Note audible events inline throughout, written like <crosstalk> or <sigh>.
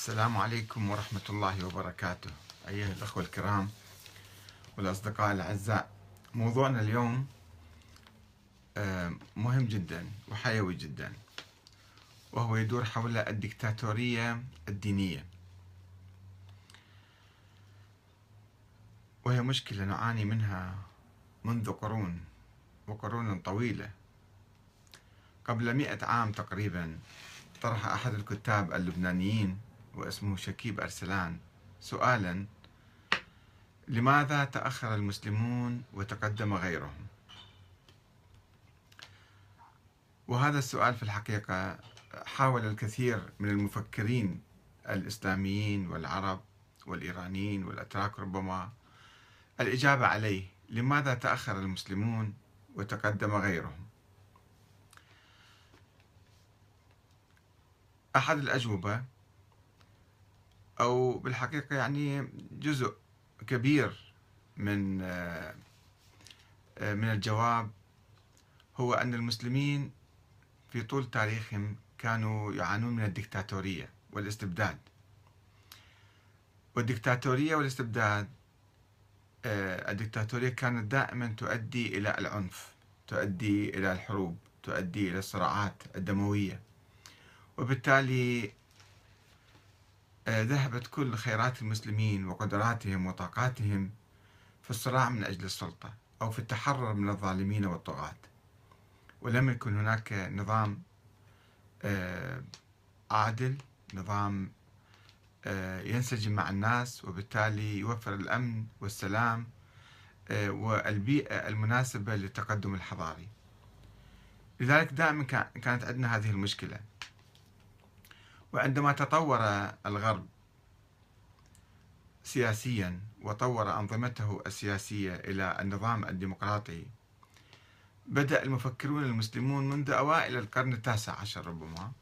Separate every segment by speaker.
Speaker 1: السلام عليكم ورحمة الله وبركاته. أيها الأخوة الكرام والأصدقاء الأعزاء موضوعنا اليوم آه، مهم جدا وحيوي جدا وهو يدور حول الدكتاتورية الدينية. وهي مشكلة نعاني منها منذ قرون وقرون طويلة. قبل مئة عام تقريبا طرح أحد الكتاب اللبنانيين واسمه شكيب أرسلان. سؤالا لماذا تأخر المسلمون وتقدم غيرهم؟ وهذا السؤال في الحقيقة حاول الكثير من المفكرين الإسلاميين والعرب والإيرانيين والأتراك ربما الإجابة عليه. لماذا تأخر المسلمون وتقدم غيرهم؟ أحد الأجوبة أو بالحقيقة يعني جزء كبير من آه، من الجواب هو أن المسلمين في طول تاريخهم كانوا يعانون من الدكتاتورية والاستبداد. والدكتاتورية والاستبداد آه، الدكتاتورية كانت دائما تؤدي إلى العنف تؤدي إلى الحروب تؤدي إلى الصراعات الدموية. وبالتالي ذهبت كل خيرات المسلمين وقدراتهم وطاقاتهم في الصراع من أجل السلطة أو في التحرر من الظالمين والطغاة. ولم يكن هناك نظام آه، عادل نظام آه، ينسجم مع الناس وبالتالي يوفر الأمن والسلام والبيئة المناسبة للتقدم الحضاري. لذلك دائما كانت عندنا هذه المشكلة. وعندما تطور الغرب سياسيا وطور أنظمته السياسية إلى النظام الديمقراطي بدأ المفكرون المسلمون منذ أوائل القرن التاسع عشر ربما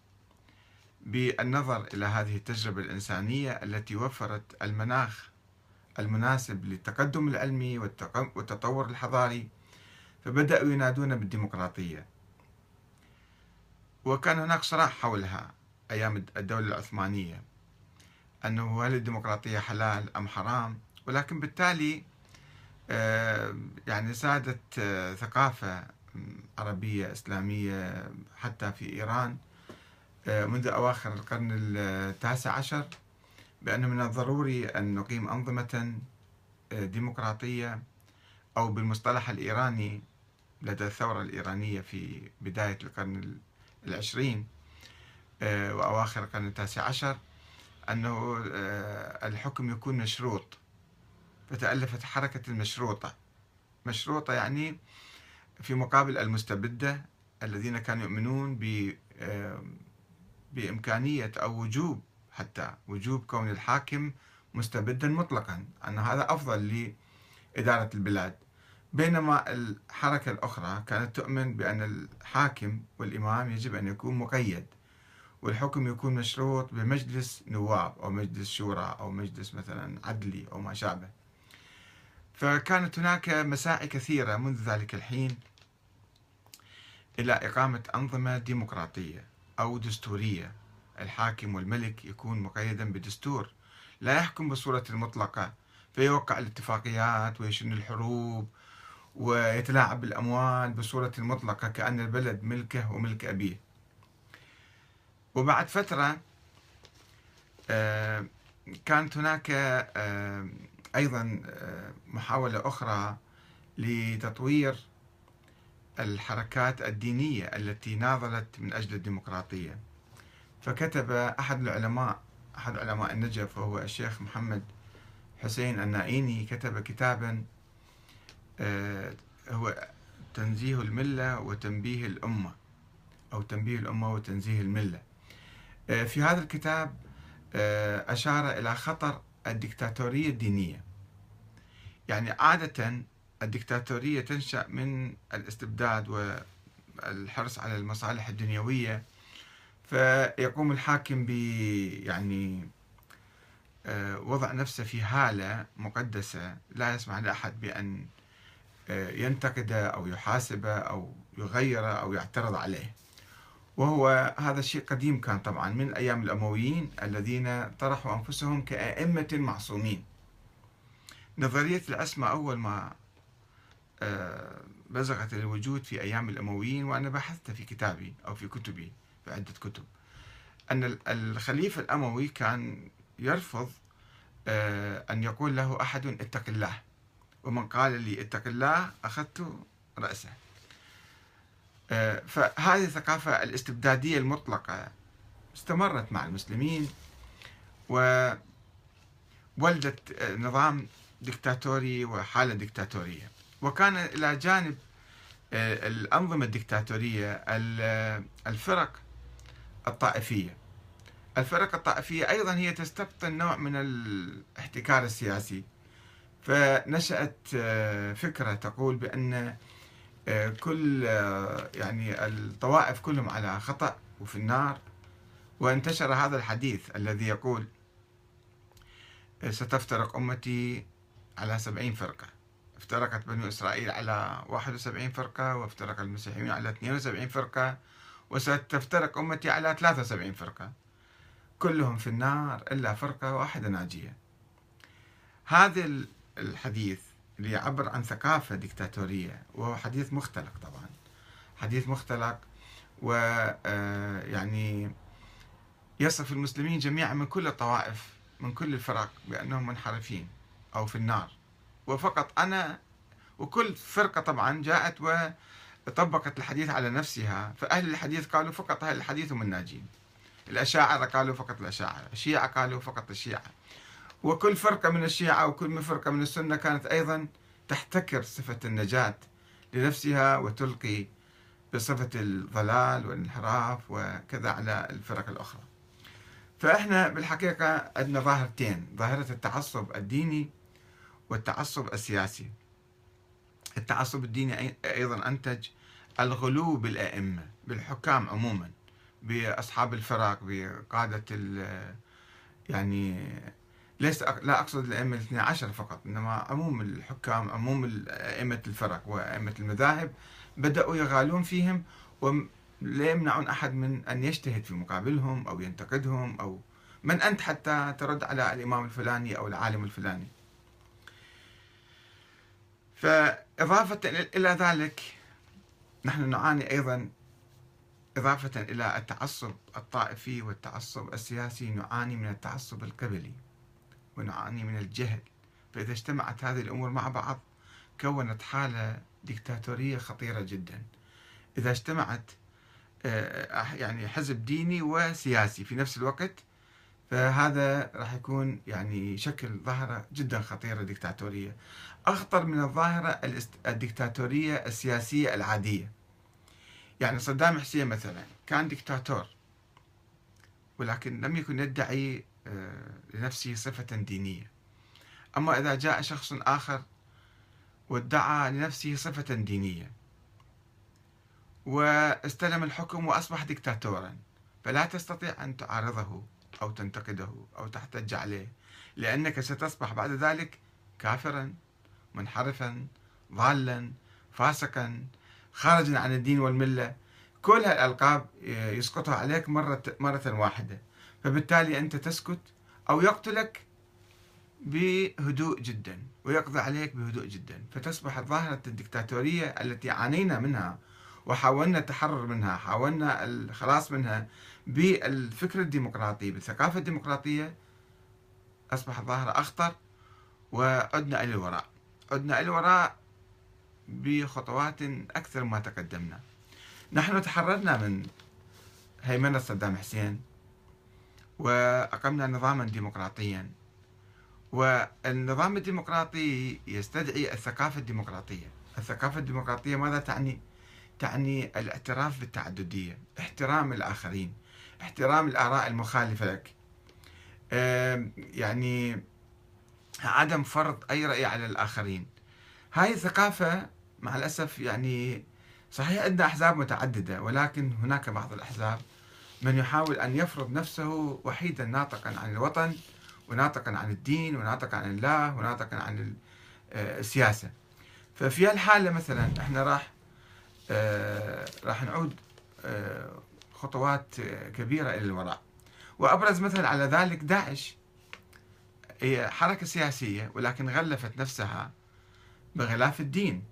Speaker 1: بالنظر إلى هذه التجربة الإنسانية التي وفرت المناخ المناسب للتقدم العلمي والتطور الحضاري فبدأوا ينادون بالديمقراطية. وكان هناك صراع حولها. أيام الدولة العثمانية. أنه هل الديمقراطية حلال أم حرام؟ ولكن بالتالي آه، يعني سادت آه، ثقافة عربية إسلامية حتى في إيران. آه، منذ أواخر القرن التاسع عشر بأنه من الضروري أن نقيم أنظمة ديمقراطية أو بالمصطلح الإيراني لدى الثورة الإيرانية في بداية القرن العشرين. وأواخر القرن التاسع عشر أنه آه، الحكم يكون مشروط. فتألفت حركة المشروطة. مشروطة يعني في مقابل المستبدة الذين كانوا يؤمنون ب آه، بإمكانية أو وجوب حتى وجوب كون الحاكم مستبدا مطلقا. أن هذا أفضل لإدارة البلاد. بينما الحركة الأخرى كانت تؤمن بأن الحاكم والإمام يجب أن يكون مقيد. والحكم يكون مشروط بمجلس نواب أو مجلس شورى أو مجلس مثلا عدلي أو ما شابه. فكانت هناك مساعي كثيرة منذ ذلك الحين إلى إقامة أنظمة ديمقراطية أو دستورية. الحاكم والملك يكون مقيدا بدستور لا يحكم بصورة المطلقة فيوقع الاتفاقيات ويشن الحروب ويتلاعب بالأموال بصورة المطلقة كأن البلد ملكه وملك أبيه. وبعد فترة آه، كانت هناك آه، أيضا آه، محاولة أخرى لتطوير الحركات الدينية التي ناضلت من أجل الديمقراطية. فكتب أحد العلماء أحد علماء النجف وهو الشيخ محمد حسين النائيني كتب كتابا هو تنزيه الملة وتنبيه الأمة أو تنبيه الأمة وتنزيه الملة. في هذا الكتاب آه، أشار إلى خطر الدكتاتورية الدينية. يعني عادة الدكتاتورية تنشأ من الاستبداد والحرص على المصالح الدنيوية فيقوم الحاكم ب يعني آه، وضع نفسه في هالة مقدسة لا يسمح لأحد بأن ينتقده أو يحاسبه أو يغيره أو يعترض عليه. وهو هذا الشيء قديم كان طبعا من أيام الأمويين الذين طرحوا أنفسهم كأئمة معصومين. نظرية العصمة أول ما آه، بزغت الوجود في أيام الأمويين وأنا بحثت في كتابي أو في كتبي في عدة كتب أن الخليفة الأموي كان يرفض آه، أن يقول له أحد اتق الله ومن قال لي اتق الله أخذت رأسه. فهذه الثقافة الاستبدادية المطلقة استمرت مع المسلمين وولدت نظام دكتاتوري وحالة دكتاتورية. وكان إلى جانب آه، الأنظمة الدكتاتورية الفرق الطائفية. الفرق الطائفية أيضا هي تستبطن نوع من الاحتكار السياسي. فنشأت آه، فكرة تقول بأن آه، كل يعني الطوائف كلهم على خطأ وفي النار. وانتشر هذا الحديث الذي يقول ستفترق أمتي على سبعين فرقة. افترقت بنو إسرائيل على 71 فرقة وافترق المسيحيون على 72 فرقة وستفترق أمتي على 73 فرقة. كلهم في النار إلا فرقة واحدة ناجية. هذا الحديث اللي يعبر عن ثقافة ديكتاتورية وهو حديث مختلق طبعا. حديث مختلق و آه، يعني يصف المسلمين جميعا من كل الطوائف من كل الفرق بأنهم منحرفين أو في النار. وفقط أنا وكل فرقة طبعا جاءت وطبقت الحديث على نفسها. فأهل الحديث قالوا فقط أهل الحديث هم الناجين. الأشاعرة قالوا فقط الأشاعرة الشيعة قالوا فقط الشيعة. وكل فرقة من الشيعة وكل فرقة من السنة كانت أيضا تحتكر صفة النجاة لنفسها وتلقي بصفة الضلال والانحراف وكذا على الفرق الأخرى. فإحنا بالحقيقة عندنا ظاهرتين ظاهرة التعصب الديني والتعصب السياسي. التعصب الديني أيضا أنتج الغلو بالأئمة بالحكام عموما بأصحاب الفرق بقادة يعني ليس لا أقصد الأئمة الاثنى عشر فقط إنما عموم الحكام عموم أئمة الفرق وأئمة المذاهب بدأوا يغالون فيهم ولا يمنعون أحد من أن يجتهد في مقابلهم أو ينتقدهم أو من أنت حتى ترد على الإمام الفلاني أو العالم الفلاني. فإضافة إلى ذلك نحن نعاني أيضا إضافة إلى التعصب الطائفي والتعصب السياسي نعاني من التعصب القبلي. ونعاني من الجهل. فإذا اجتمعت هذه الأمور مع بعض كونت حالة ديكتاتورية خطيرة جدا. إذا اجتمعت آه، يعني حزب ديني وسياسي في نفس الوقت فهذا راح يكون يعني شكل ظاهرة جدا خطيرة ديكتاتورية. أخطر من الظاهرة الديكتاتورية السياسية العادية. يعني صدام حسين مثلا كان ديكتاتور ولكن لم يكن يدعي لنفسه صفة دينية. أما إذا جاء شخص آخر وادعى لنفسه صفة دينية واستلم الحكم وأصبح ديكتاتورا فلا تستطيع أن تعارضه أو تنتقده أو تحتج عليه لأنك ستصبح بعد ذلك كافرا منحرفا ضالا فاسقا خارجا عن الدين والملة. كل هالألقاب يسقطها عليك مرة, مرة واحدة. فبالتالي أنت تسكت أو يقتلك بهدوء جدا ويقضي عليك بهدوء جدا. فتصبح ظاهرة الدكتاتورية التي عانينا منها وحاولنا التحرر منها حاولنا الخلاص منها بالفكر الديمقراطي بالثقافة الديمقراطية. أصبحت ظاهرة أخطر وعدنا إلى الوراء. عدنا إلى الوراء بخطوات أكثر ما تقدمنا. نحن تحررنا من هيمنة صدام حسين. وأقمنا نظاما ديمقراطيا. والنظام الديمقراطي يستدعي الثقافة الديمقراطية. الثقافة الديمقراطية ماذا تعني؟ تعني الاعتراف بالتعددية احترام الآخرين احترام الآراء المخالفة لك. يعني عدم فرض أي رأي على الآخرين. هاي الثقافة مع الأسف يعني صحيح عندنا أحزاب متعددة ولكن هناك بعض الأحزاب من يحاول أن يفرض نفسه وحيدا ناطقا عن الوطن وناطقا عن الدين وناطقا عن الله وناطقا عن آه، السياسة. ففي هالحالة مثلا إحنا راح آه، راح نعود آه، خطوات كبيرة إلى الوراء. وأبرز مثل على ذلك داعش هي حركة سياسية ولكن غلفت نفسها بغلاف الدين.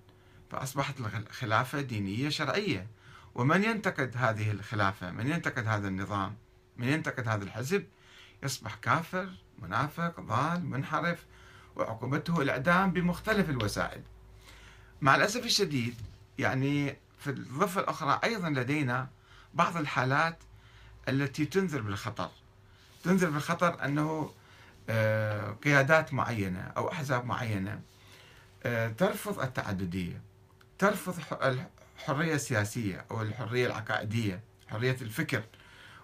Speaker 1: فأصبحت الخلافة دينية شرعية. ومن ينتقد هذه الخلافة من ينتقد هذا النظام من ينتقد هذا الحزب يصبح كافر منافق ضال منحرف وعقوبته الإعدام بمختلف الوسائل. مع الأسف الشديد يعني في الضفة الأخرى أيضا لدينا بعض الحالات التي تنذر بالخطر. تنذر بالخطر أنه آه، قيادات معينة أو أحزاب معينة آه، ترفض التعددية ترفض الحرية السياسية أو الحرية العقائدية حرية الفكر.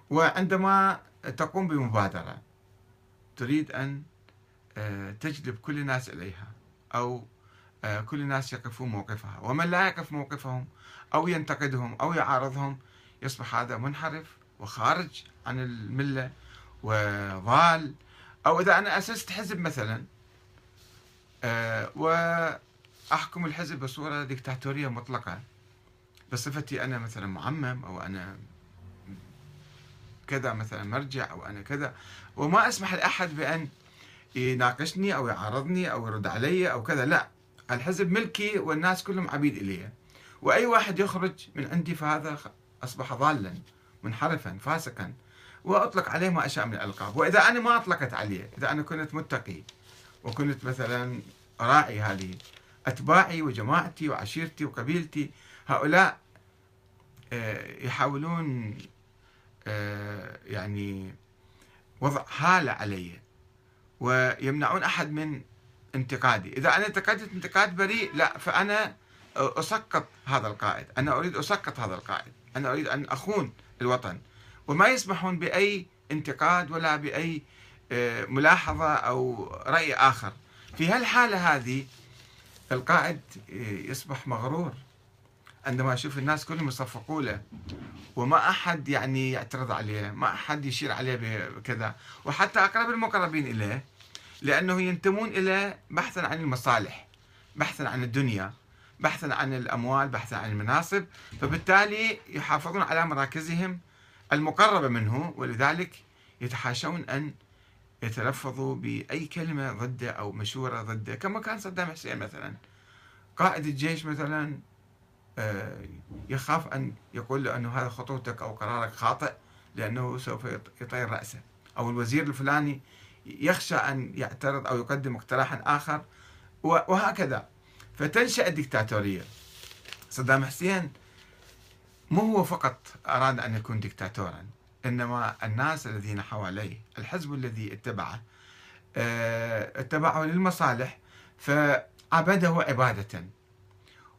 Speaker 1: وعندما تقوم بمبادرة تريد أن آه، تجذب كل الناس إليها أو كل الناس يقفون موقفها. ومن لا يقف موقفهم أو ينتقدهم أو يعارضهم يصبح هذا منحرف وخارج عن الملة وضال. أو إذا أنا أسست حزب مثلا آه، وأحكم الحزب بصورة ديكتاتورية مطلقة بصفتي أنا مثلا معمم أو أنا كذا مثلا مرجع أو أنا كذا وما أسمح لأحد بأن يناقشني أو يعارضني أو يرد علي أو كذا لا الحزب ملكي والناس كلهم عبيد إلي. وأي واحد يخرج من عندي فهذا أصبح ضالا منحرفا فاسقا. وأطلق عليه ما أشاء من الألقاب. وإذا أنا ما أطلقت عليه إذا أنا كنت متقي وكنت مثلا راعي هذه أتباعي وجماعتي وعشيرتي وقبيلتي هؤلاء يحاولون آه، يعني وضع حالة علي ويمنعون أحد من انتقادي. إذا أنا انتقدت انتقاد بريء لا فأنا أسقط هذا القائد. أنا أريد أسقط هذا القائد. أنا أريد أن أخون الوطن. وما يسمحون بأي انتقاد ولا بأي آه، ملاحظة أو رأي آخر. في هالحالة هذه القائد آه، يصبح مغرور. عندما يشوف الناس كلهم يصفقوا له وما أحد يعني يعترض عليه ما أحد يشير عليه بكذا. وحتى أقرب المقربين إليه لأنه ينتمون إلى بحثا عن المصالح بحثا عن الدنيا بحثا عن الأموال بحثا عن المناصب. فبالتالي يحافظون على مراكزهم المقربة منه ولذلك يتحاشون أن يتلفظوا بأي كلمة ضده أو مشورة ضده كما كان صدام حسين مثلا. قائد الجيش مثلا يخاف أن يقول له أنه هذا خطوتك أو قرارك خاطئ لأنه سوف يطير رأسه. أو الوزير الفلاني يخشى أن يعترض أو يقدم اقتراحا آخر وهكذا. فتنشأ الدكتاتورية. صدام حسين مو هو فقط أراد أن يكون دكتاتورا إنما الناس الذين حواليه الحزب الذي اتبعه آه، اتبعه للمصالح فعبده عبادة.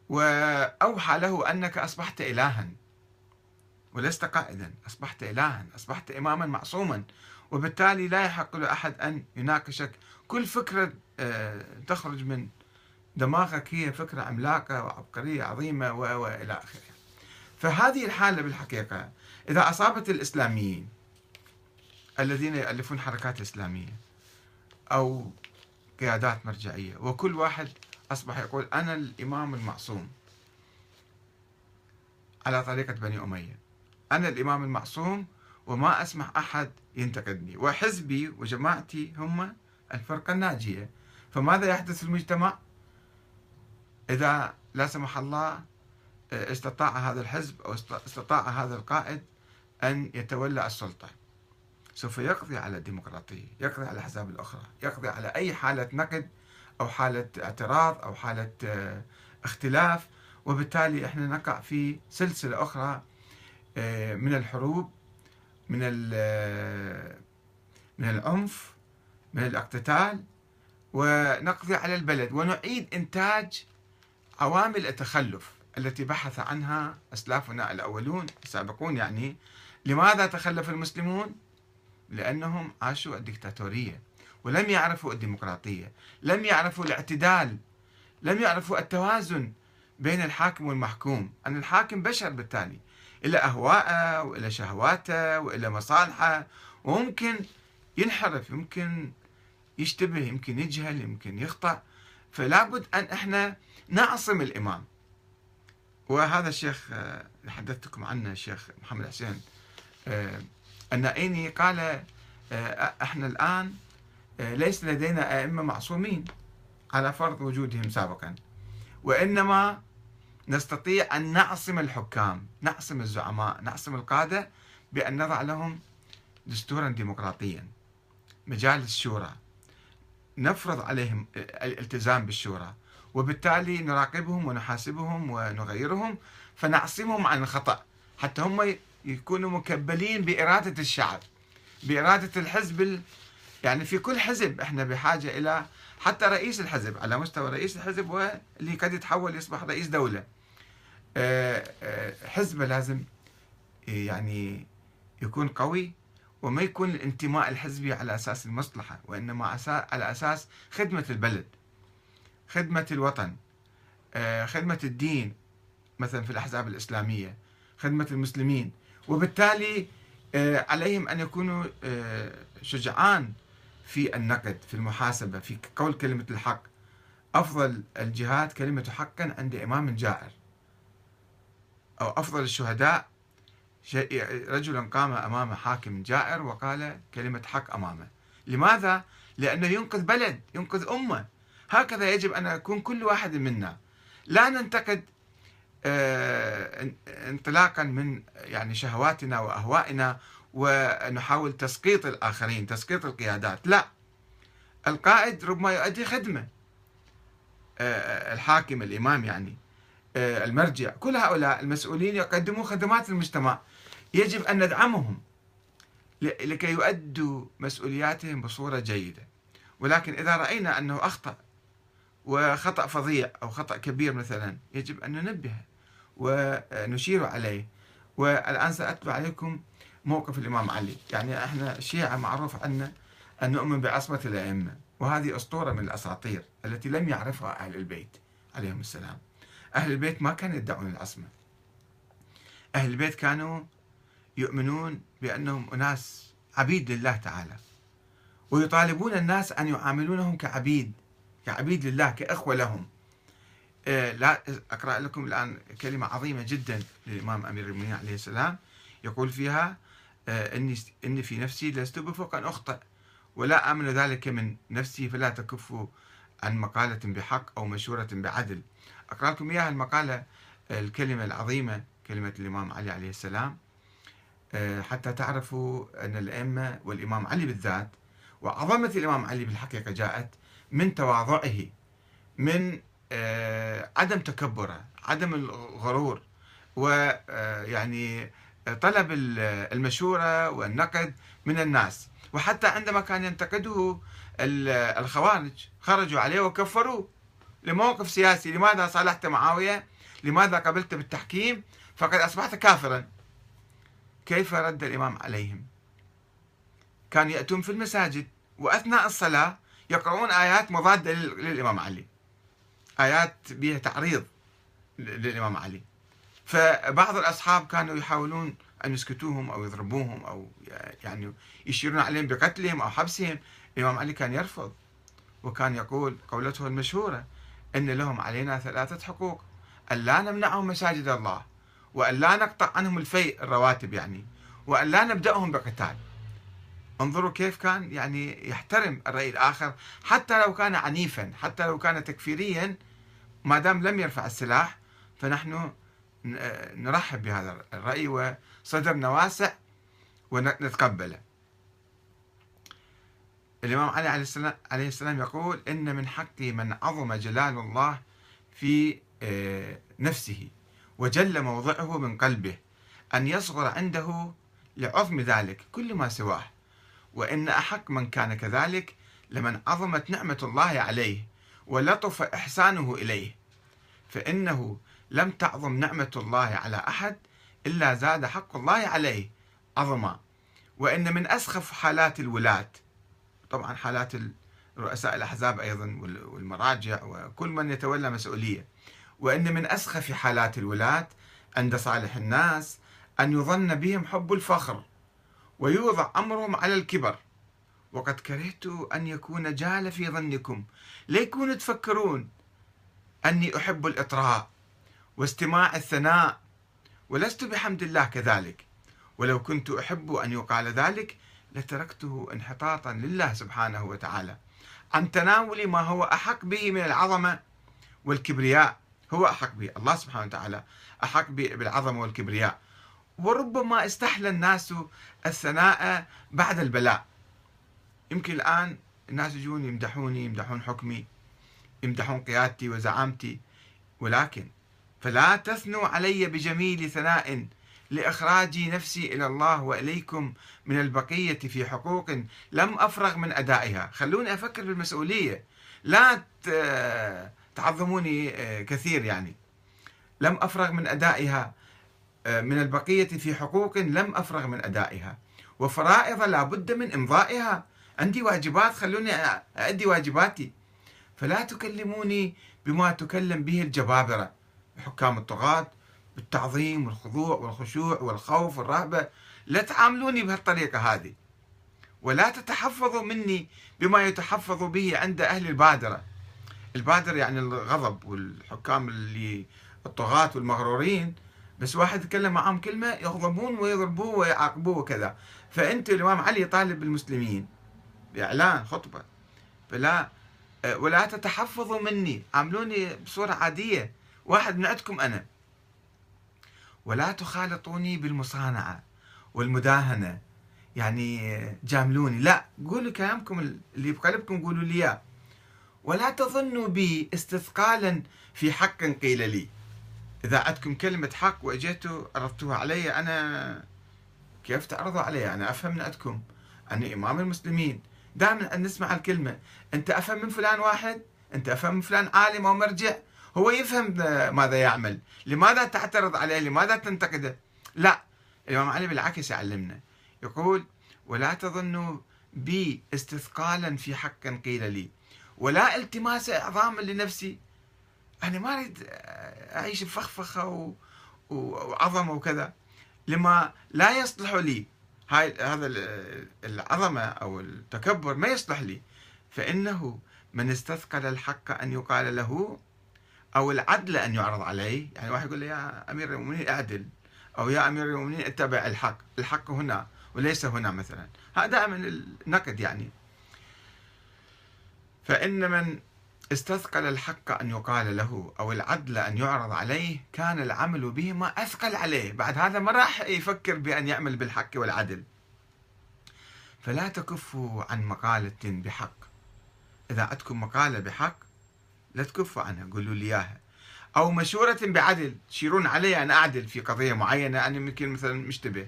Speaker 1: وأوحى له أنك أصبحت إلها. ولست قائدا. أصبحت إلها. أصبحت إماما معصوما. وبالتالي لا يحق لأحد أن يناقشك. كل فكرة آه، تخرج من دماغك هي فكرة عملاقة وعبقرية عظيمة وإلى آخره. فهذه الحالة بالحقيقة إذا أصابت الإسلاميين الذين يؤلفون حركات إسلامية أو قيادات مرجعية وكل واحد أصبح يقول أنا الإمام المعصوم. على طريقة بني أمية. أنا الإمام المعصوم وما أسمح أحد ينتقدني. وحزبي وجماعتي هم الفرقة الناجية. فماذا يحدث في المجتمع؟ إذا لا سمح الله استطاع هذا الحزب أو استطاع هذا القائد أن يتولى السلطة. سوف يقضي على الديمقراطية يقضي على الأحزاب الأخرى يقضي على أي حالة نقد أو حالة اعتراض أو حالة آه، اختلاف. وبالتالي إحنا نقع في سلسلة أخرى آه، من الحروب من آه، من العنف من الاقتتال. ونقضي على البلد ونعيد إنتاج عوامل التخلف التي بحث عنها أسلافنا الأولون السابقون. يعني لماذا تخلف المسلمون؟ لأنهم عاشوا الدكتاتورية. ولم يعرفوا الديمقراطية لم يعرفوا الاعتدال لم يعرفوا التوازن بين الحاكم والمحكوم. أن الحاكم بشر بالتالي إلى أهواءه وإلى شهواته وإلى مصالحه. وممكن ينحرف يمكن يشتبه يمكن يجهل يمكن يخطأ. فلا بد أن إحنا نعصم الإمام. وهذا الشيخ اللي آه، حدثتكم عنه الشيخ محمد حسين. النائيني قال إحنا الآن ليس لدينا أئمة معصومين على فرض وجودهم سابقا. وإنما نستطيع أن نعصم الحكام نعصم الزعماء نعصم القادة بأن نضع لهم دستورا ديمقراطيا مجالس شورى نفرض عليهم الالتزام بالشورى وبالتالي نراقبهم ونحاسبهم ونغيرهم فنعصمهم عن الخطأ حتى هم يكونوا مكبلين بإرادة الشعب بإرادة الحزب يعني في كل حزب إحنا بحاجة إلى حتى رئيس الحزب على مستوى رئيس الحزب واللي قد يتحول يصبح رئيس دولة. آه، آه، حزبه لازم يعني يكون قوي وما يكون الانتماء الحزبي على أساس المصلحة وإنما على أساس خدمة البلد خدمة الوطن آه، خدمة الدين مثلا في الأحزاب الإسلامية خدمة المسلمين. وبالتالي عليهم أن يكونوا شجعان في النقد في المحاسبة في قول كلمة الحق. أفضل الجهاد كلمة حق عند إمام جائر. أو أفضل الشهداء رجل قام أمام حاكم جائر وقال كلمة حق أمامه. لماذا؟ لأنه ينقذ بلد ينقذ أمة. هكذا يجب أن يكون كل واحد منا. لا ننتقد آه، انطلاقا من يعني شهواتنا وأهوائنا ونحاول تسقيط الآخرين تسقيط القيادات. لا. القائد ربما يؤدي خدمة. آه، الحاكم الإمام يعني. آه، المرجع. كل هؤلاء المسؤولين يقدمون خدمات للمجتمع. يجب أن ندعمهم لكي يؤدوا مسؤولياتهم بصورة جيدة. ولكن إذا رأينا أنه أخطأ وخطأ فظيع أو خطأ كبير مثلا يجب أن ننبهه ونشير عليه. والآن سأتلو عليكم موقف الإمام علي. يعني إحنا الشيعة معروف عنا أن نؤمن بعصمة الأئمة. وهذه أسطورة من الأساطير التي لم يعرفها أهل البيت عليهم السلام. أهل البيت ما كانوا يدعون العصمة. أهل البيت كانوا يؤمنون بأنهم أناس عبيد لله تعالى. ويطالبون الناس أن يعاملونهم كعبيد كعبيد لله كأخوة لهم. آه، لا أقرأ لكم الآن كلمة عظيمة جدا للإمام أمير المؤمنين عليه السلام. يقول فيها إني إني في نفسي لست بفوق أن أخطئ ولا آمن ذلك من نفسي فلا تكفوا عن مقالة بحق أو مشورة بعدل. أقرأ لكم إياها المقالة الكلمة العظيمة كلمة الإمام علي عليه السلام. آه، حتى تعرفوا أن الأئمة والإمام علي بالذات وعظمة الإمام علي بالحقيقة جاءت من تواضعه من آه، عدم تكبره عدم الغرور ويعني طلب المشورة والنقد من الناس. وحتى عندما كان ينتقده الخوارج خرجوا عليه وكفروه لموقف سياسي. لماذا صالحت معاوية؟ لماذا قبلت بالتحكيم؟ فقد أصبحت كافرا. كيف رد الإمام عليهم؟ كان يأتون في المساجد وأثناء الصلاة يقرؤون آيات مضادة للإمام علي. آيات بها تعريض للإمام علي. فبعض الأصحاب كانوا يحاولون أن يسكتوهم أو يضربوهم أو يعني يشيرون عليهم بقتلهم أو حبسهم. الإمام علي كان يرفض وكان يقول قولته المشهورة أن لهم علينا ثلاثة حقوق أن لا نمنعهم مساجد الله وأن لا نقطع عنهم الفيء الرواتب يعني وأن لا نبدأهم بقتال. انظروا كيف كان يعني يحترم الرأي الآخر حتى لو كان عنيفا حتى لو كان تكفيريا ما دام لم يرفع السلاح فنحن نرحب بهذا الرأي وصدرنا واسع ونتقبله. الإمام علي عليه السلام يقول إن من حق من عظم جلال الله في آه، نفسه وجل موضعه من قلبه أن يصغر عنده لعظم ذلك كل ما سواه وإن أحق من كان كذلك لمن عظمت نعمة الله عليه ولطف إحسانه إليه فإنه لم تعظم نعمة الله على أحد إلا زاد حق الله عليه عظما. وإن من أسخف حالات الولاة طبعا حالات رؤساء الأحزاب أيضا والمراجع وكل من يتولى مسؤولية. وإن من أسخف حالات الولاة عند صالح الناس أن يظن بهم حب الفخر ويوضع أمرهم على الكبر. وقد كرهت أن يكون جال في ظنكم. ليكونوا تفكرون؟ أني أحب الإطراء. واستماع الثناء. ولست بحمد الله كذلك. ولو كنت أحب أن يقال ذلك لتركته انحطاطا لله سبحانه وتعالى. عن تناول ما هو أحق به من العظمة والكبرياء. هو أحق به. الله سبحانه وتعالى أحق بالعظمة والكبرياء. وربما استحلى الناس الثناء بعد البلاء. يمكن الآن الناس يجون يمدحوني يمدحون حكمي يمدحون قيادتي وزعامتي. ولكن فلا تثنوا علي بجميل ثناء لإخراج نفسي إلى الله وإليكم من البقية في حقوق لم أفرغ من أدائها. خلوني أفكر بالمسؤولية. لا تعظموني آه، كثير يعني. لم أفرغ من أدائها آه، من البقية في حقوق لم أفرغ من أدائها. وفرائض لا بد من إمضائها. عندي واجبات خلوني أؤدي واجباتي. فلا تكلموني بما تكلم به الجبابرة. حكام الطغاة بالتعظيم والخضوع والخشوع والخوف والرهبة. لا تعاملوني بهالطريقة هذه. ولا تتحفظوا مني بما يتحفظ به عند أهل البادرة. البادرة يعني الغضب والحكام اللي الطغاة والمغرورين. بس واحد يتكلم معهم كلمة يغضبون ويضربوه ويعاقبوه وكذا. فأنت الإمام علي طالب المسلمين بإعلان خطبة. فلا ولا تتحفظوا مني. عاملوني بصورة عادية. واحد من عندكم أنا. ولا تخالطوني بالمصانعة والمداهنة. يعني جاملوني. لا قولوا كلامكم اللي بقلبكم قولوا لي إياه. ولا تظنوا بي استثقالا في حق قيل لي. إذا عندكم كلمة حق وأجيتوا عرضتوها علي أنا كيف تعرضوا علي؟ أنا أفهم من عندكم. أنا إمام المسلمين. دائما نسمع الكلمة. أنت أفهم من فلان واحد؟ أنت أفهم من فلان عالم أو مرجع؟ هو يفهم ماذا يعمل لماذا تعترض عليه لماذا تنتقده؟ لا الإمام علي بالعكس يعلمنا. يقول ولا تظنوا بي استثقالا في حق قيل لي ولا التماس إعظاما لنفسي. أنا ما أريد أعيش بفخفخة وعظمة وكذا. لما لا يصلح لي هاي هذا العظمة أو التكبر ما يصلح لي فإنه من استثقل الحق أن يقال له أو العدل أن يعرض عليه. يعني واحد يقول لي يا أمير المؤمنين اعدل أو يا أمير المؤمنين اتبع الحق. الحق هنا وليس هنا مثلا. هذا دائما النقد يعني. فإن من استثقل الحق أن يقال له أو العدل أن يعرض عليه كان العمل بهما أثقل عليه. بعد هذا ما راح يفكر بأن يعمل بالحق والعدل. فلا تكفوا عن مقالة بحق. إذا عندكم مقالة بحق لا تكفوا عنها قولوا لي إياها. أو مشورة بعدل تشيرون علي أن أعدل في قضية معينة أنا يمكن مثلا مشتبه.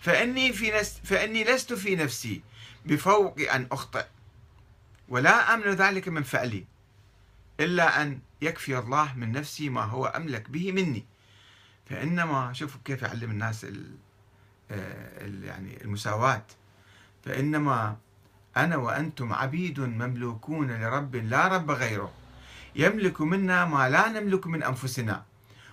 Speaker 1: فإني في نس فإني لست في نفسي بفوق أن أخطئ ولا أمن ذلك من فعلي إلا أن يكفي الله من نفسي ما هو أملك به مني. فإنما شوفوا كيف يعلم الناس آه، يعني المساواة. فإنما أنا وأنتم عبيد مملوكون لرب لا رب غيره. يملك منا ما لا نملك من أنفسنا.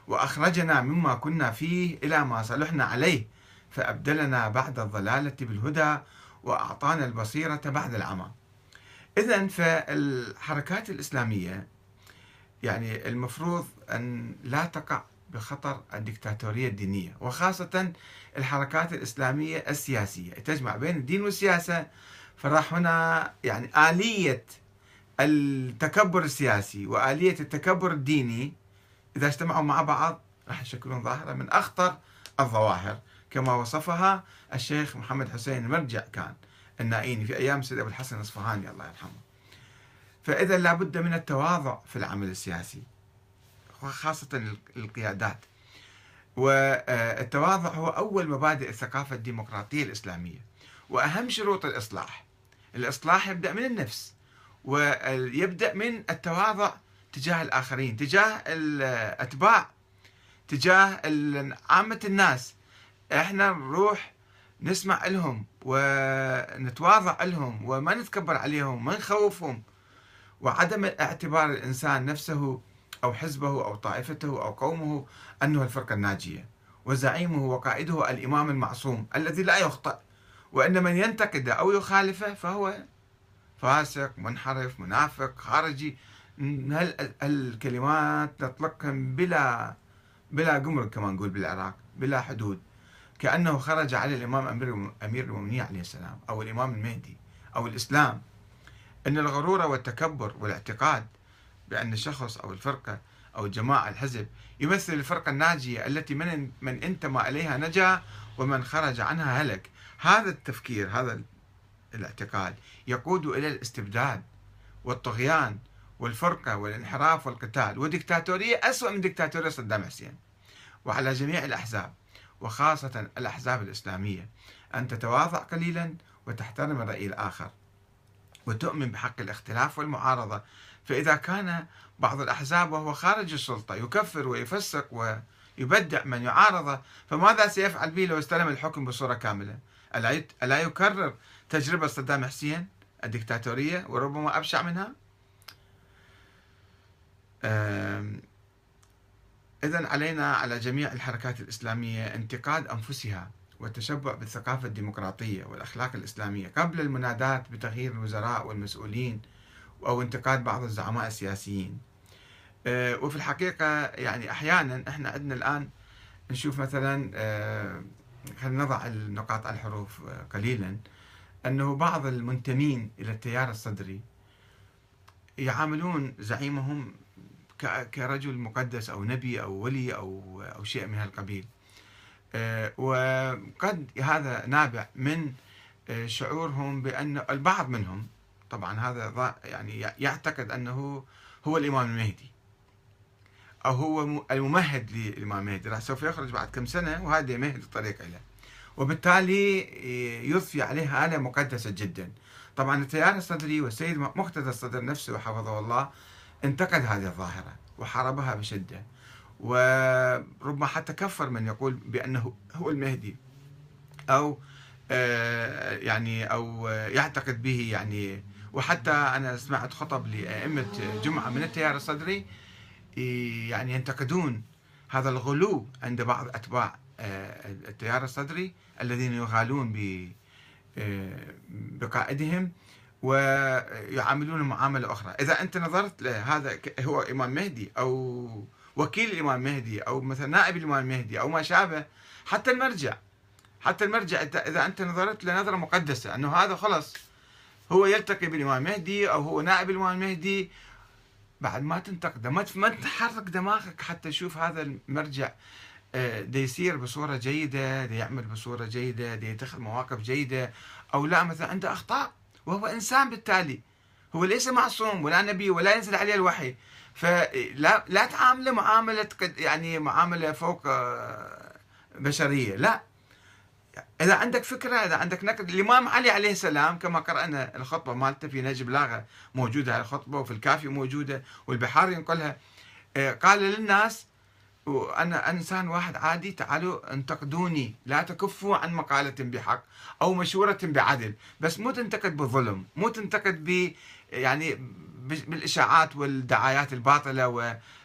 Speaker 1: وأخرجنا مما كنا فيه إلى ما صلحنا عليه فأبدلنا بعد الضلالة بالهدى وأعطانا البصيرة بعد العمى. إذا فالحركات الإسلامية يعني المفروض أن لا تقع بخطر الدكتاتورية الدينية وخاصة الحركات الإسلامية السياسية. تجمع بين الدين والسياسة فراح هنا يعني آلية التكبر السياسي وآلية التكبر الديني إذا اجتمعوا مع بعض راح يشكلون ظاهرة من أخطر الظواهر. كما وصفها الشيخ محمد حسين المرجع كان النائيني في أيام سيد أبو الحسن الأصفهاني الله يرحمه. فإذا لابد من التواضع في العمل السياسي خاصة القيادات. والتواضع هو أول مبادئ الثقافة الديمقراطية الإسلامية وأهم شروط الإصلاح. الإصلاح يبدأ من النفس. ويبدأ من التواضع تجاه الآخرين تجاه الأتباع تجاه عامة الناس. إحنا نروح نسمع لهم ونتواضع لهم وما نتكبر عليهم ما نخوفهم. وعدم اعتبار الإنسان نفسه أو حزبه أو طائفته أو قومه أنه الفرقة الناجية. وزعيمه وقائده الإمام المعصوم الذي لا يخطئ. وأن من ينتقد أو يخالفه فهو فاسق منحرف منافق خارجي. هالكلمات نطلقهم بلا بلا جمرك كما نقول بالعراق بلا حدود. كأنه خرج على الإمام أمير المؤمنين عليه السلام أو الإمام المهدي أو الإسلام. أن الغرور والتكبر والاعتقاد بأن الشخص أو الفرقة أو الجماعة الحزب يمثل الفرقة الناجية التي من من انتمى إليها نجا ومن خرج عنها هلك. هذا التفكير هذا الاعتقاد يقود إلى الاستبداد والطغيان والفرقة والانحراف والقتال. وديكتاتورية أسوأ من ديكتاتورية صدام حسين. وعلى جميع الأحزاب وخاصة الأحزاب الإسلامية أن تتواضع قليلا وتحترم الرأي الآخر وتؤمن بحق الاختلاف والمعارضة. فإذا كان بعض الأحزاب وهو خارج السلطة يكفر ويفسق ويبدع من يعارضه فماذا سيفعل به لو استلم الحكم بصورة كاملة؟ ألا يكرر تجربة صدام حسين الدكتاتورية وربما أبشع منها. إذا علينا على جميع الحركات الإسلامية انتقاد أنفسها والتشبع بالثقافة الديمقراطية والأخلاق الإسلامية قبل المنادات بتغيير الوزراء والمسؤولين أو انتقاد بعض الزعماء السياسيين. أه، وفي الحقيقة يعني أحيانا إحنا عندنا الآن نشوف مثلا أه، خلينا نضع النقاط على الحروف أه، قليلا. أنه بعض المنتمين إلى التيار الصدري يعاملون زعيمهم كرجل مقدس أو نبي أو ولي أو أو شيء من هالقبيل. آه، وقد هذا نابع من آه، شعورهم بأن البعض منهم طبعا هذا يعني يعتقد أنه هو الإمام المهدي أو هو الممهد للإمام المهدي. راح سوف يخرج بعد كم سنة وهذا يمهد الطريق له وبالتالي يضفي عليه آلة مقدسة جدا. طبعا التيار الصدري والسيد مقتدى الصدر نفسه حفظه الله انتقد هذه الظاهرة وحاربها بشدة. وربما حتى كفر من يقول بأنه هو المهدي أو آه، يعني أو يعتقد به يعني. وحتى أنا سمعت خطب لأئمة جمعة من التيار الصدري يعني ينتقدون هذا الغلو عند بعض أتباع آه، التيار الصدري الذين يغالون آه، بقائدهم ويعاملون معاملة أخرى. إذا أنت نظرت لهذا هو إمام مهدي أو وكيل الإمام مهدي أو مثلا نائب الإمام مهدي أو ما شابه حتى المرجع حتى المرجع إذا أنت نظرت لنظرة مقدسة أنه هذا خلص هو يلتقي بالإمام مهدي أو هو نائب الإمام مهدي بعد ما تنتقده ما تحرك دماغك حتى تشوف هذا المرجع آه، دي يسير بصورة جيدة دي يعمل بصورة جيدة دي يتخذ مواقف جيدة أو لا مثلا عنده أخطاء وهو إنسان بالتالي. هو ليس معصوم ولا نبي ولا ينزل عليه الوحي. فلا لا تعامله معاملة يعني معاملة فوق آه، بشرية لا. إذا عندك فكرة إذا عندك نقد الإمام علي عليه السلام كما قرأنا الخطبة مالته في نجم لاغة موجودة الخطبة وفي الكافي موجودة والبحار ينقلها آه، قال للناس وأنا إنسان واحد عادي تعالوا انتقدوني. لا تكفوا عن مقالة بحق أو مشورة بعدل. بس مو تنتقد بظلم مو تنتقد ب يعني بالإشاعات والدعايات الباطلة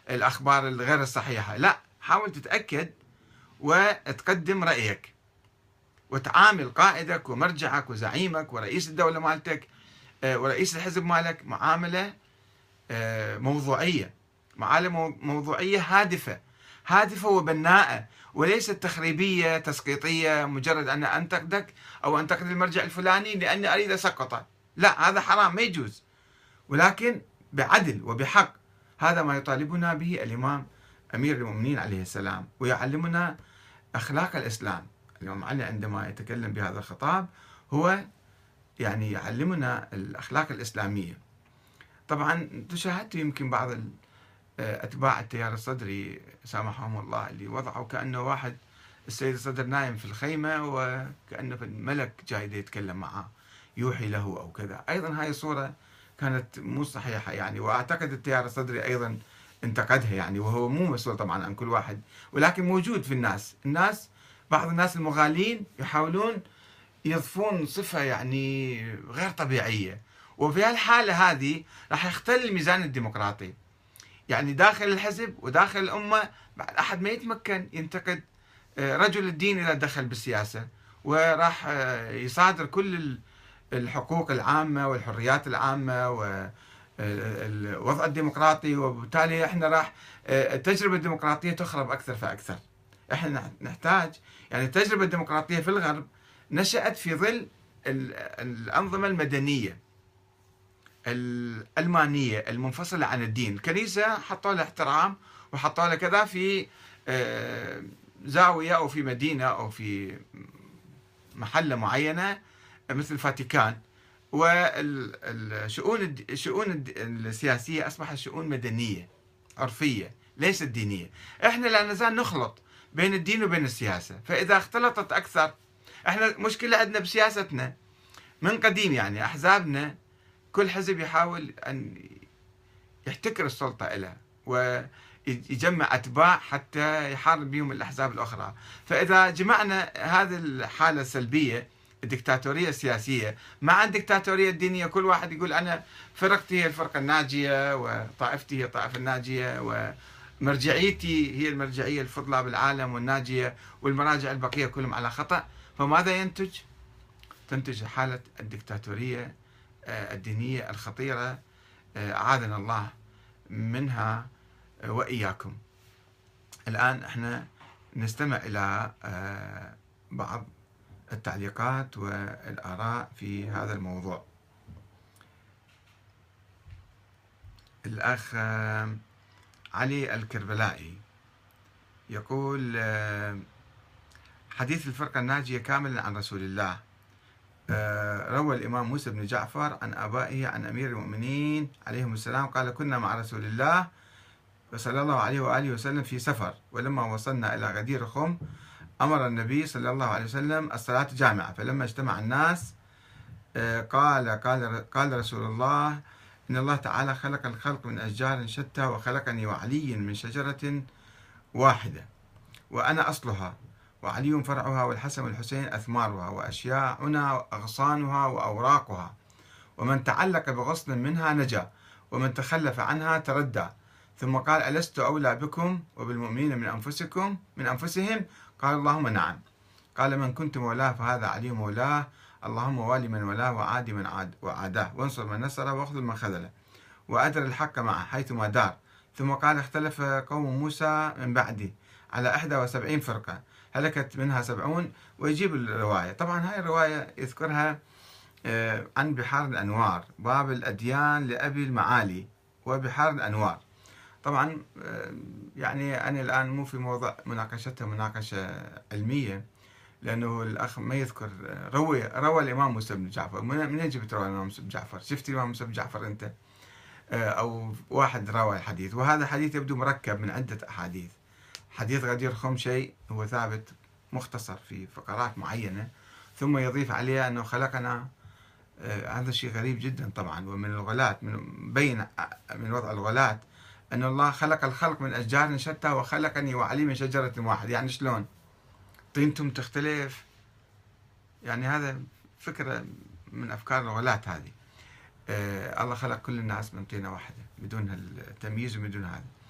Speaker 1: والأخبار الغير الصحيحة. لا حاول تتأكد وتقدم رأيك. وتعامل قائدك ومرجعك وزعيمك ورئيس الدولة مالتك آه، ورئيس الحزب مالك معاملة آه، موضوعية. معاملة موضوعية هادفة. هادفة وبناءة وليست تخريبية تسقيطية مجرد أن أنتقدك أو أنتقد المرجع الفلاني لأني أريد أسقطه لا هذا حرام ما يجوز. ولكن بعدل وبحق. هذا ما يطالبنا به الإمام أمير المؤمنين عليه السلام ويعلمنا أخلاق الإسلام. الإمام علي عندما يتكلم بهذا الخطاب هو يعني يعلمنا الأخلاق الإسلامية. طبعا تشاهدت يمكن بعض أتباع التيار الصدري سامحهم الله اللي وضعوا كأنه واحد السيد الصدر نايم في الخيمة وكأنه الملك جاي يتكلم معه يوحي له أو كذا. أيضا هاي الصورة كانت مو صحيحة يعني وأعتقد التيار الصدري أيضا انتقدها يعني وهو مو مسؤول طبعا عن كل واحد ولكن موجود في الناس. الناس بعض الناس المغالين يحاولون يضفون صفة يعني غير طبيعية وفي هالحالة هذه راح يختل الميزان الديمقراطي. يعني داخل الحزب وداخل الأمة بعد أحد ما يتمكن ينتقد آه، رجل الدين إذا دخل بالسياسة. وراح آه، يصادر كل الحقوق العامة والحريات العامة والوضع الديمقراطي. وبالتالي إحنا راح آه، التجربة الديمقراطية تخرب أكثر فأكثر. إحنا نحتاج يعني التجربة الديمقراطية في الغرب نشأت في ظل الأنظمة المدنية. الألمانية المنفصلة عن الدين. الكنيسة حطوا لها احترام وحطوا لها كذا في آه، زاوية أو في مدينة أو في محلة معينة مثل الفاتيكان. والشؤون الشؤون السياسية أصبحت شؤون مدنية عرفية ليست دينية. إحنا لا نزال نخلط بين الدين وبين السياسة. فإذا اختلطت أكثر إحنا مشكلة عندنا بسياستنا من قديم يعني أحزابنا كل حزب يحاول أن يحتكر السلطة له ويجمع أتباع حتى يحارب بهم الأحزاب الأخرى فإذا جمعنا هذه الحالة السلبية الدكتاتورية السياسية مع الدكتاتورية الدينية كل واحد يقول أنا فرقتي هي الفرقة الناجية وطائفتي هي الطائفة الناجية ومرجعيتي هي المرجعية الفضلى بالعالم والناجية والمراجع البقية كلهم على خطأ فماذا ينتج؟ تنتج حالة الدكتاتورية الدينية الخطيرة آه، أعاذنا الله منها آه، وإياكم. الآن إحنا نستمع إلى بعض التعليقات والآراء في هذا الموضوع. الأخ علي الكربلائي يقول حديث الفرقة الناجية كاملا عن رسول الله. آه، روى الإمام موسى بن جعفر عن آبائه عن أمير المؤمنين عليهم السلام قال كنا مع رسول الله صلى الله عليه وآله وسلم في سفر ولما وصلنا إلى غدير خم أمر النبي صلى الله عليه وسلم الصلاة جامعة فلما اجتمع الناس آه، قال قال قال رسول الله إن الله تعالى خلق الخلق من أشجار شتى وخلقني وعلي من شجرة واحدة وأنا أصلها وعلي فرعها والحسن والحسين أثمارها وأشياعنا أغصانها وأوراقها. ومن تعلق بغصن منها نجا ومن تخلف عنها تردى. ثم قال ألست أولى بكم وبالمؤمنين من أنفسكم؟ من أنفسهم؟ قال اللهم نعم. قال من كنت مولاه فهذا علي مولاه. اللهم والي من ولاه وعادي من عاد وعاداه. وانصر من نصره واخذل من خذله. وأدر الحق معه حيثما دار. ثم قال اختلف قوم موسى من بعده على 71 فرقة. هلكت منها سبعون ويجيب الرواية. طبعا هاي الرواية يذكرها آه، عن بحار الأنوار باب الأديان لأبي المعالي وبحار الأنوار. طبعا آه، يعني أنا الآن مو في موضع مناقشتها مناقشة علمية لأنه الأخ ما يذكر آه، روي روى الإمام موسى بن جعفر. من جبت روى الإمام موسى بن جعفر؟ شفت الإمام موسى بن جعفر أنت؟ أو واحد روى الحديث. وهذا حديث يبدو مركب من عدة أحاديث. حديث غدير خم شيء هو ثابت مختصر في فقرات معينة ثم يضيف عليها أنه خلقنا آه، هذا الشيء غريب جدا طبعا ومن الغلات من بين من وضع الغلات أن الله خلق الخلق من أشجار شتى وخلقني وعلي من شجرة واحد. يعني شلون؟ طينتم تختلف. يعني هذا فكرة من أفكار الغلات هذه. آه الله خلق كل الناس من طينة واحدة بدون التمييز وبدون هذا. آه،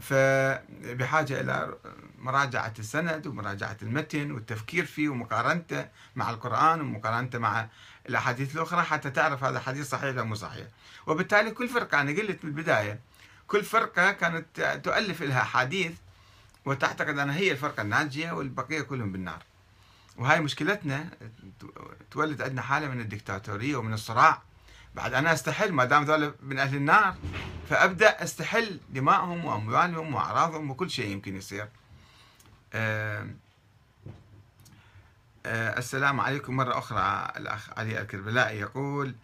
Speaker 1: فبحاجة إلى مراجعة السند ومراجعة المتن والتفكير فيه ومقارنته مع القرآن ومقارنته مع الأحاديث الأخرى حتى تعرف هذا الحديث صحيح ولا مو صحيح. وبالتالي كل فرقة أنا قلت من البداية كل فرقة كانت تؤلف لها أحاديث وتعتقد أنها هي الفرقة الناجية والبقية كلهم بالنار. وهاي مشكلتنا تولد عندنا حالة من الدكتاتورية ومن الصراع بعد أنا أستحل ما دام ذولا من أهل النار فأبدأ أستحل دمائهم وأموالهم وأعراضهم وكل شيء يمكن يصير. أه السلام عليكم مرة أخرى الأخ علي الكربلائي يقول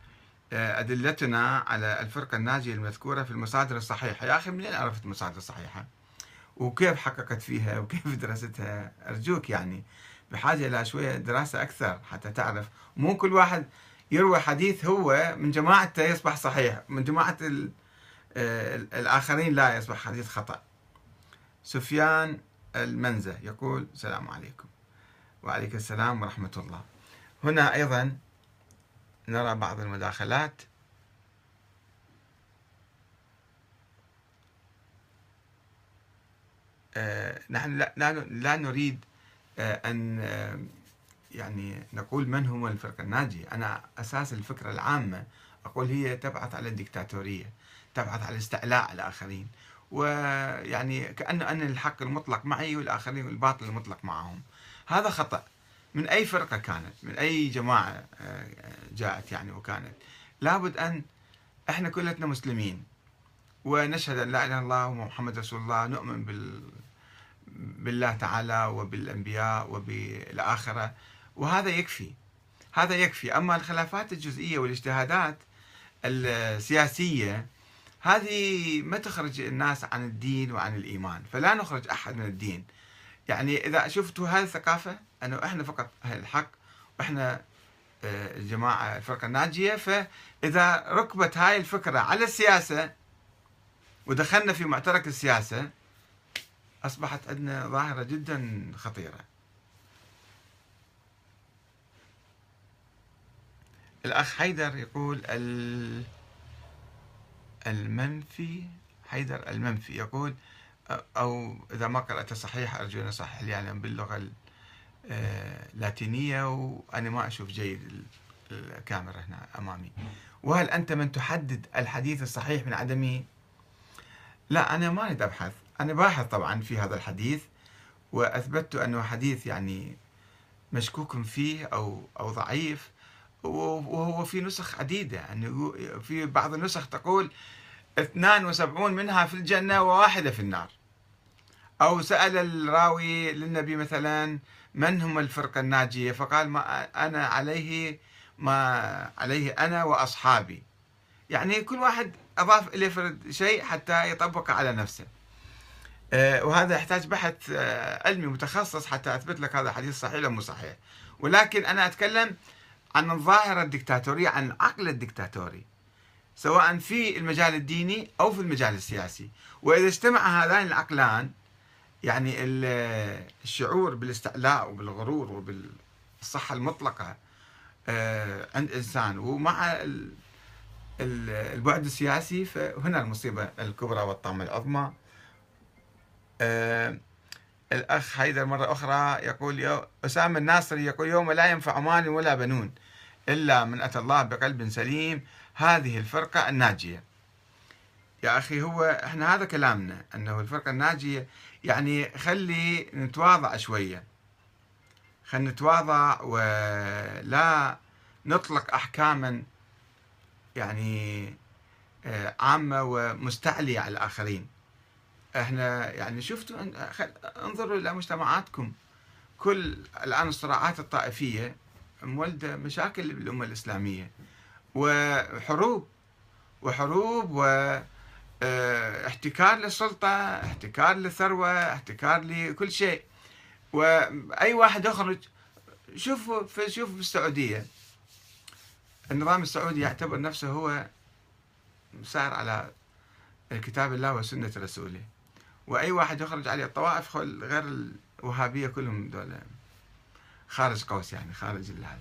Speaker 1: آه، أدلتنا على الفرقة الناجية المذكورة في المصادر الصحيحة. يا أخي منين عرفت المصادر الصحيحة؟ وكيف حققت فيها؟ وكيف <laughs> درستها أرجوك يعني بحاجة إلى شوية دراسة أكثر حتى تعرف. مو كل واحد يروى حديث هو من جماعته يصبح صحيح من جماعة آه، الآخرين لا يصبح حديث خطأ. سفيان المنزة يقول السلام عليكم. وعليك السلام ورحمة الله. هنا أيضا نرى بعض المداخلات. آه، نحن لا نريد آه، أن يعني نقول من هم الفرقة؟ الناجية أنا أساس الفكرة العامة أقول هي تبعث على الدكتاتورية تبحث على الاستعلاء على الآخرين. ويعني كأنه أنا الحق المطلق معي والآخرين الباطل المطلق معهم. هذا خطأ. من أي فرقة كانت؟ من أي جماعة آه، جاءت يعني وكانت؟ لابد أن إحنا كلنا مسلمين. ونشهد أن لا إله إلا الله ومحمد رسول الله نؤمن بال بالله تعالى وبالأنبياء وبالآخرة. وهذا يكفي. هذا يكفي. أما الخلافات الجزئية والاجتهادات السياسية هذه ما تخرج الناس عن الدين وعن الإيمان فلا نخرج أحد من الدين. يعني إذا شفتوا هذه الثقافة أنه إحنا فقط أهل الحق وإحنا آه، الجماعة الفرقة الناجية فإذا ركبت هاي الفكرة على السياسة ودخلنا في معترك السياسة أصبحت عندنا ظاهرة جدا خطيرة. الأخ حيدر يقول المنفي حيدر المنفي يقول أو إذا ما قرأت صحيح أرجو أن أصحح لي يعني باللغة اللاتينية وأنا ما أشوف جيد الكاميرا هنا أمامي. وهل أنت من تحدد الحديث الصحيح من عدمه لا أنا ما أريد أبحث. أنا باحث طبعا في هذا الحديث وأثبتت أنه حديث يعني مشكوك فيه أو أو ضعيف. وهو في نسخ عديدة يعني في بعض النسخ تقول 72 منها في الجنة وواحدة في النار. أو سأل الراوي للنبي مثلا من هم الفرقة الناجية؟ فقال ما أنا عليه ما عليه أنا وأصحابي. يعني كل واحد أضاف إليه شيء حتى يطبقه على نفسه. آه، وهذا يحتاج بحث آه، علمي متخصص حتى أثبت لك هذا حديث صحيح أو مو صحيح. ولكن أنا أتكلم عن الظاهرة الدكتاتورية عن العقل الدكتاتوري سواء في المجال الديني أو في المجال السياسي. وإذا اجتمع هذان العقلان يعني الشعور بالاستعلاء وبالغرور وبالصحة المطلقة آه، عند إنسان ومع البعد السياسي فهنا المصيبة الكبرى والطامة العظمى. آه، الأخ حيدر مرة أخرى يقول أسامة الناصري يقول يوم لا ينفع مال ولا بنون إلا من أتى الله بقلب سليم. هذه الفرقة الناجية. يا أخي هو إحنا هذا كلامنا أنه الفرقة الناجية يعني خلي نتواضع شوية. خلينا نتواضع ولا نطلق أحكاما يعني آه، عامة ومستعلية على الآخرين. إحنا يعني شفتوا انظروا إلى مجتمعاتكم. كل الآن الصراعات الطائفية مولدة مشاكل بالأمة الإسلامية. وحروب وحروب و آه، احتكار للسلطة احتكار للثروة احتكار لكل شيء. وأي واحد يخرج شوفوا شوفوا في السعودية. النظام السعودي يعتبر نفسه هو سار على كتاب الله وسنة رسوله. وأي واحد يخرج عليه الطوائف غير الوهابية كلهم دول. خارج قوس يعني خارج هذا.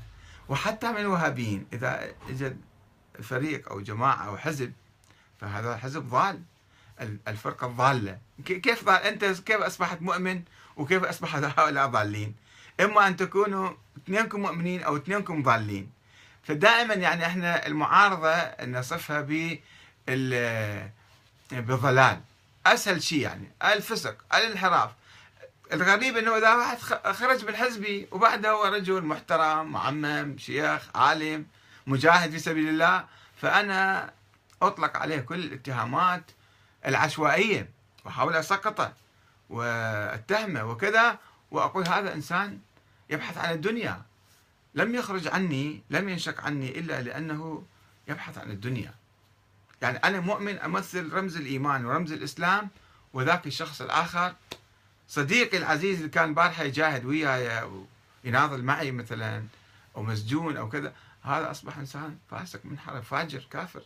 Speaker 1: وحتى من الوهابيين إذا اجى فريق أو جماعة أو حزب فهذا حزب ضال. الفرقة الضالة. كيف ضال؟ أنت كيف أصبحت مؤمن؟ وكيف اصبح <laughs> هؤلاء ضالين؟ إما أن تكونوا اثنينكم مؤمنين أو اثنينكم ضالين. فدائما يعني إحنا المعارضة نصفها بالضلال أسهل شيء يعني الفسق الانحراف. الغريب إنه إذا واحد خرج من حزبي وبعده هو رجل محترم معمم شيخ عالم مجاهد في سبيل الله فأنا أطلق عليه كل الاتهامات العشوائية وأحاول أسقطه وأتهمه وكذا وأقول هذا إنسان يبحث عن الدنيا. لم يخرج عني لم ينشق عني إلا لأنه يبحث عن الدنيا. يعني أنا مؤمن أمثل رمز الإيمان ورمز الإسلام وذاك الشخص الآخر. صديقي العزيز اللي كان بارحة يجاهد وياي ويناضل معي مثلا أو مسجون أو كذا هذا أصبح إنسان فاسق منحرف فاجر كافر.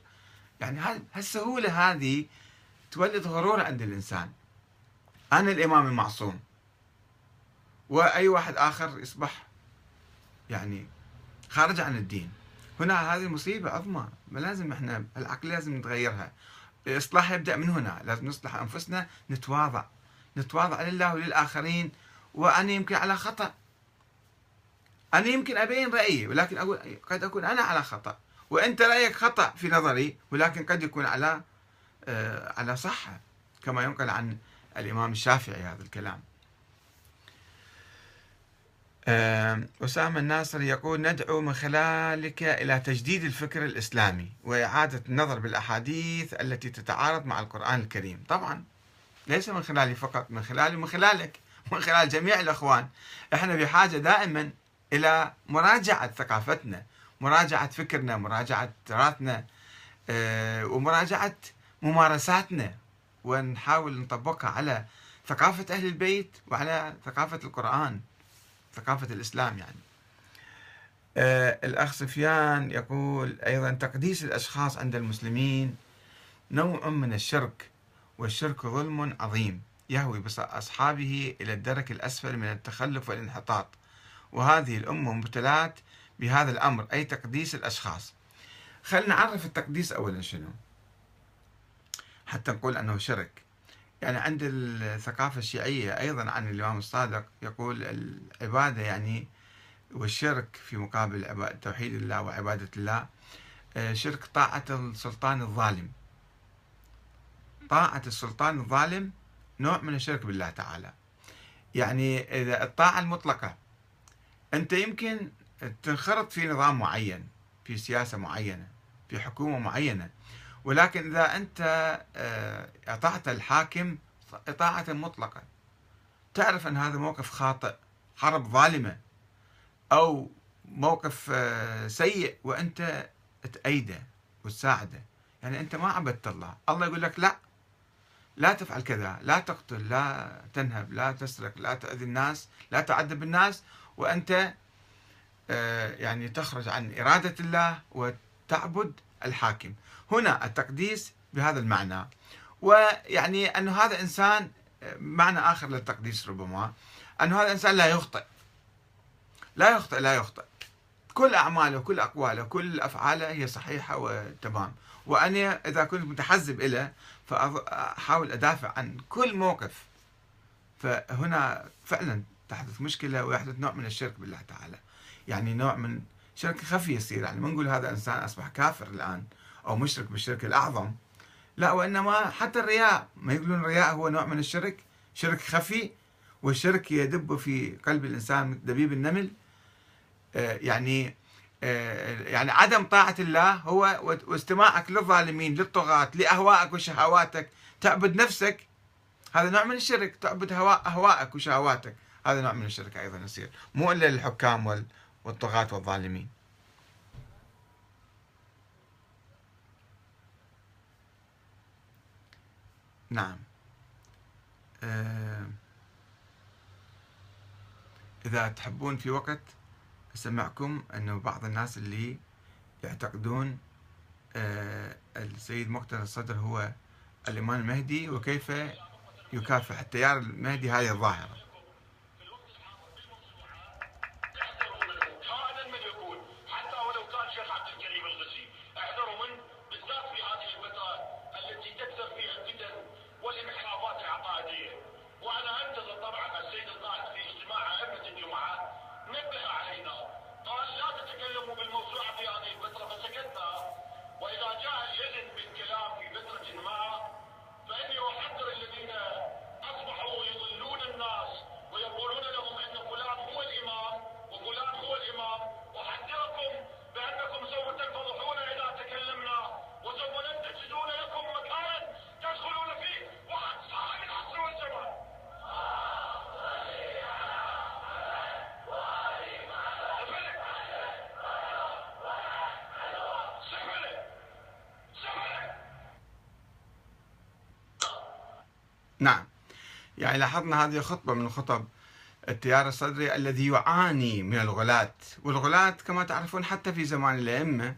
Speaker 1: يعني هالسهولة هذه تولد غرور عند الإنسان. أنا الإمام المعصوم. وأي واحد آخر يصبح يعني خارج عن الدين. هنا هذه مصيبة عظمى ما لازم إحنا العقل لازم نتغيرها. الإصلاح يبدأ من هنا لازم نصلح أنفسنا نتواضع. نتواضع لله وللآخرين. وأنا يمكن على خطأ. أنا يمكن أبين رأيي ولكن أقول قد أكون أنا على خطأ. وأنت رأيك خطأ في نظري ولكن قد يكون على آه على صحة كما ينقل عن الإمام الشافعي هذا الكلام. أسامة الناصر يقول ندعو من خلالك إلى تجديد الفكر الإسلامي وإعادة النظر بالأحاديث التي تتعارض مع القرآن الكريم. طبعا ليس من خلالي فقط من خلالي من خلالك من خلال جميع الأخوان. إحنا بحاجة دائما إلى مراجعة ثقافتنا مراجعة فكرنا مراجعة تراثنا آه، ومراجعة ممارساتنا. ونحاول نطبقها على ثقافة أهل البيت وعلى ثقافة القرآن. ثقافة الإسلام يعني. آه الأخ سفيان يقول أيضا تقديس الأشخاص عند المسلمين نوع من الشرك والشرك ظلم عظيم يهوي بأصحابه إلى الدرك الأسفل من التخلف والانحطاط. وهذه الأمة مبتلات بهذا الأمر أي تقديس الأشخاص. خلينا نعرف التقديس أولا شنو. حتى نقول أنه شرك. يعني عند الثقافة الشيعية أيضا عن الإمام الصادق يقول العبادة يعني والشرك في مقابل توحيد الله وعبادة الله آه، شرك طاعة السلطان الظالم. طاعة السلطان الظالم نوع من الشرك بالله تعالى. يعني إذا الطاعة المطلقة أنت يمكن تنخرط في نظام معين في سياسة معينة في حكومة معينة ولكن إذا أنت آه، أطعت الحاكم إطاعة مطلقة. تعرف أن هذا موقف خاطئ حرب ظالمة أو موقف آه، سيء وأنت تأيده وتساعده. يعني أنت ما عبدت الله. الله يقول لك لا لا تفعل كذا لا تقتل لا تنهب لا تسرق لا تأذي الناس لا تعذب الناس وأنت آه، يعني تخرج عن إرادة الله وتعبد الحاكم. هنا التقديس بهذا المعنى. ويعني أن هذا إنسان معنى آخر للتقديس ربما أن هذا الإنسان لا يخطئ. لا يخطئ لا يخطئ. كل أعماله كل أقواله كل أفعاله هي صحيحة وتمام. وأنا إذا كنت متحزب إليه فأحاول أدافع عن كل موقف. فهنا فعلا تحدث مشكلة ويحدث نوع من الشرك بالله تعالى. يعني نوع من شرك خفي يصير. يعني ما نقول هذا إنسان أصبح كافر الآن. أو مشرك بالشرك الأعظم. لا وإنما حتى الرياء ما يقولون الرياء هو نوع من الشرك شرك خفي والشرك يدب في قلب الإنسان دبيب النمل. آه، يعني آه، يعني عدم طاعة الله هو واستماعك للظالمين للطغاة لأهوائك وشهواتك تعبد نفسك هذا نوع من الشرك. تعبد أهوائك وشهواتك هذا نوع من الشرك أيضا يصير. مو إلا للحكام والطغاة والظالمين. نعم. آه، إذا تحبون في وقت أسمعكم أنه بعض الناس اللي يعتقدون آه، السيد مقتدى الصدر هو الإمام المهدي وكيف يكافح التيار المهدي هذه الظاهرة. يعني لاحظنا هذه خطبة من خطب التيار الصدري الذي يعاني من الغلاة والغلاة كما تعرفون حتى في زمان الأئمة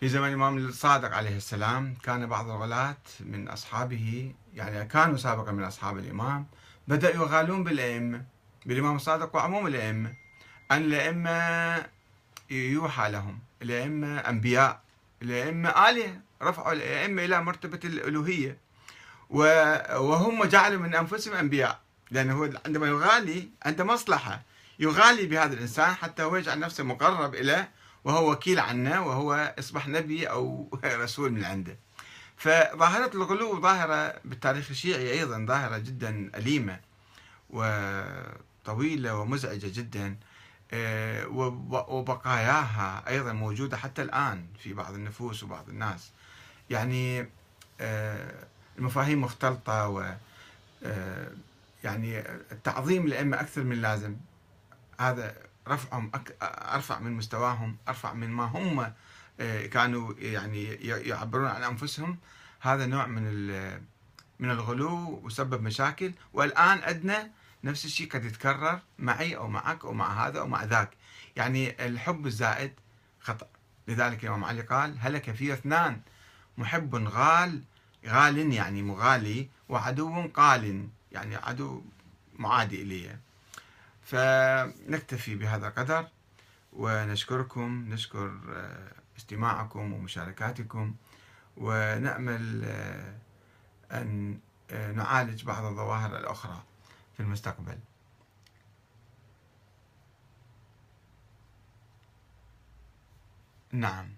Speaker 1: في زمان الإمام الصادق عليه السلام كان بعض الغلاة من أصحابه يعني كانوا سابقا من أصحاب الإمام بدأوا يغالون بالأئمة بالإمام الصادق وعموم الأئمة أن الأئمة يوحى لهم الأئمة أنبياء الأئمة آلهة رفعوا الأئمة إلى مرتبة الألوهية. وهم جعلوا من أنفسهم أنبياء. لأنه هو عندما يغالي عنده مصلحة يغالي بهذا الإنسان حتى هو يجعل نفسه مقرب إليه وهو وكيل عنه وهو يصبح نبي أو <laughs> رسول من عنده. فظاهرة الغلو ظاهرة بالتاريخ الشيعي أيضا ظاهرة جدا أليمة وطويلة ومزعجة جدا آه، وبقاياها أيضا موجودة حتى الآن في بعض النفوس وبعض الناس. يعني آه، المفاهيم مختلطة و آه، يعني التعظيم الأئمة أكثر من اللازم هذا رفعهم أرفع من مستواهم أرفع من ما هم كانوا يعني يعبرون عن أنفسهم. هذا نوع من من الغلو وسبب مشاكل. والآن أدنى نفس الشيء قد يتكرر معي أو معك أو مع هذا أو مع ذاك. يعني الحب الزائد خطأ. لذلك الإمام علي قال هلك في اثنان محب غال غال يعني مغالي وعدو قال يعني عدو معادي إلي. فنكتفي بهذا القدر ونشكركم نشكر آه، استماعكم ومشاركاتكم ونأمل آه، أن آه، نعالج بعض الظواهر الأخرى في المستقبل. نعم.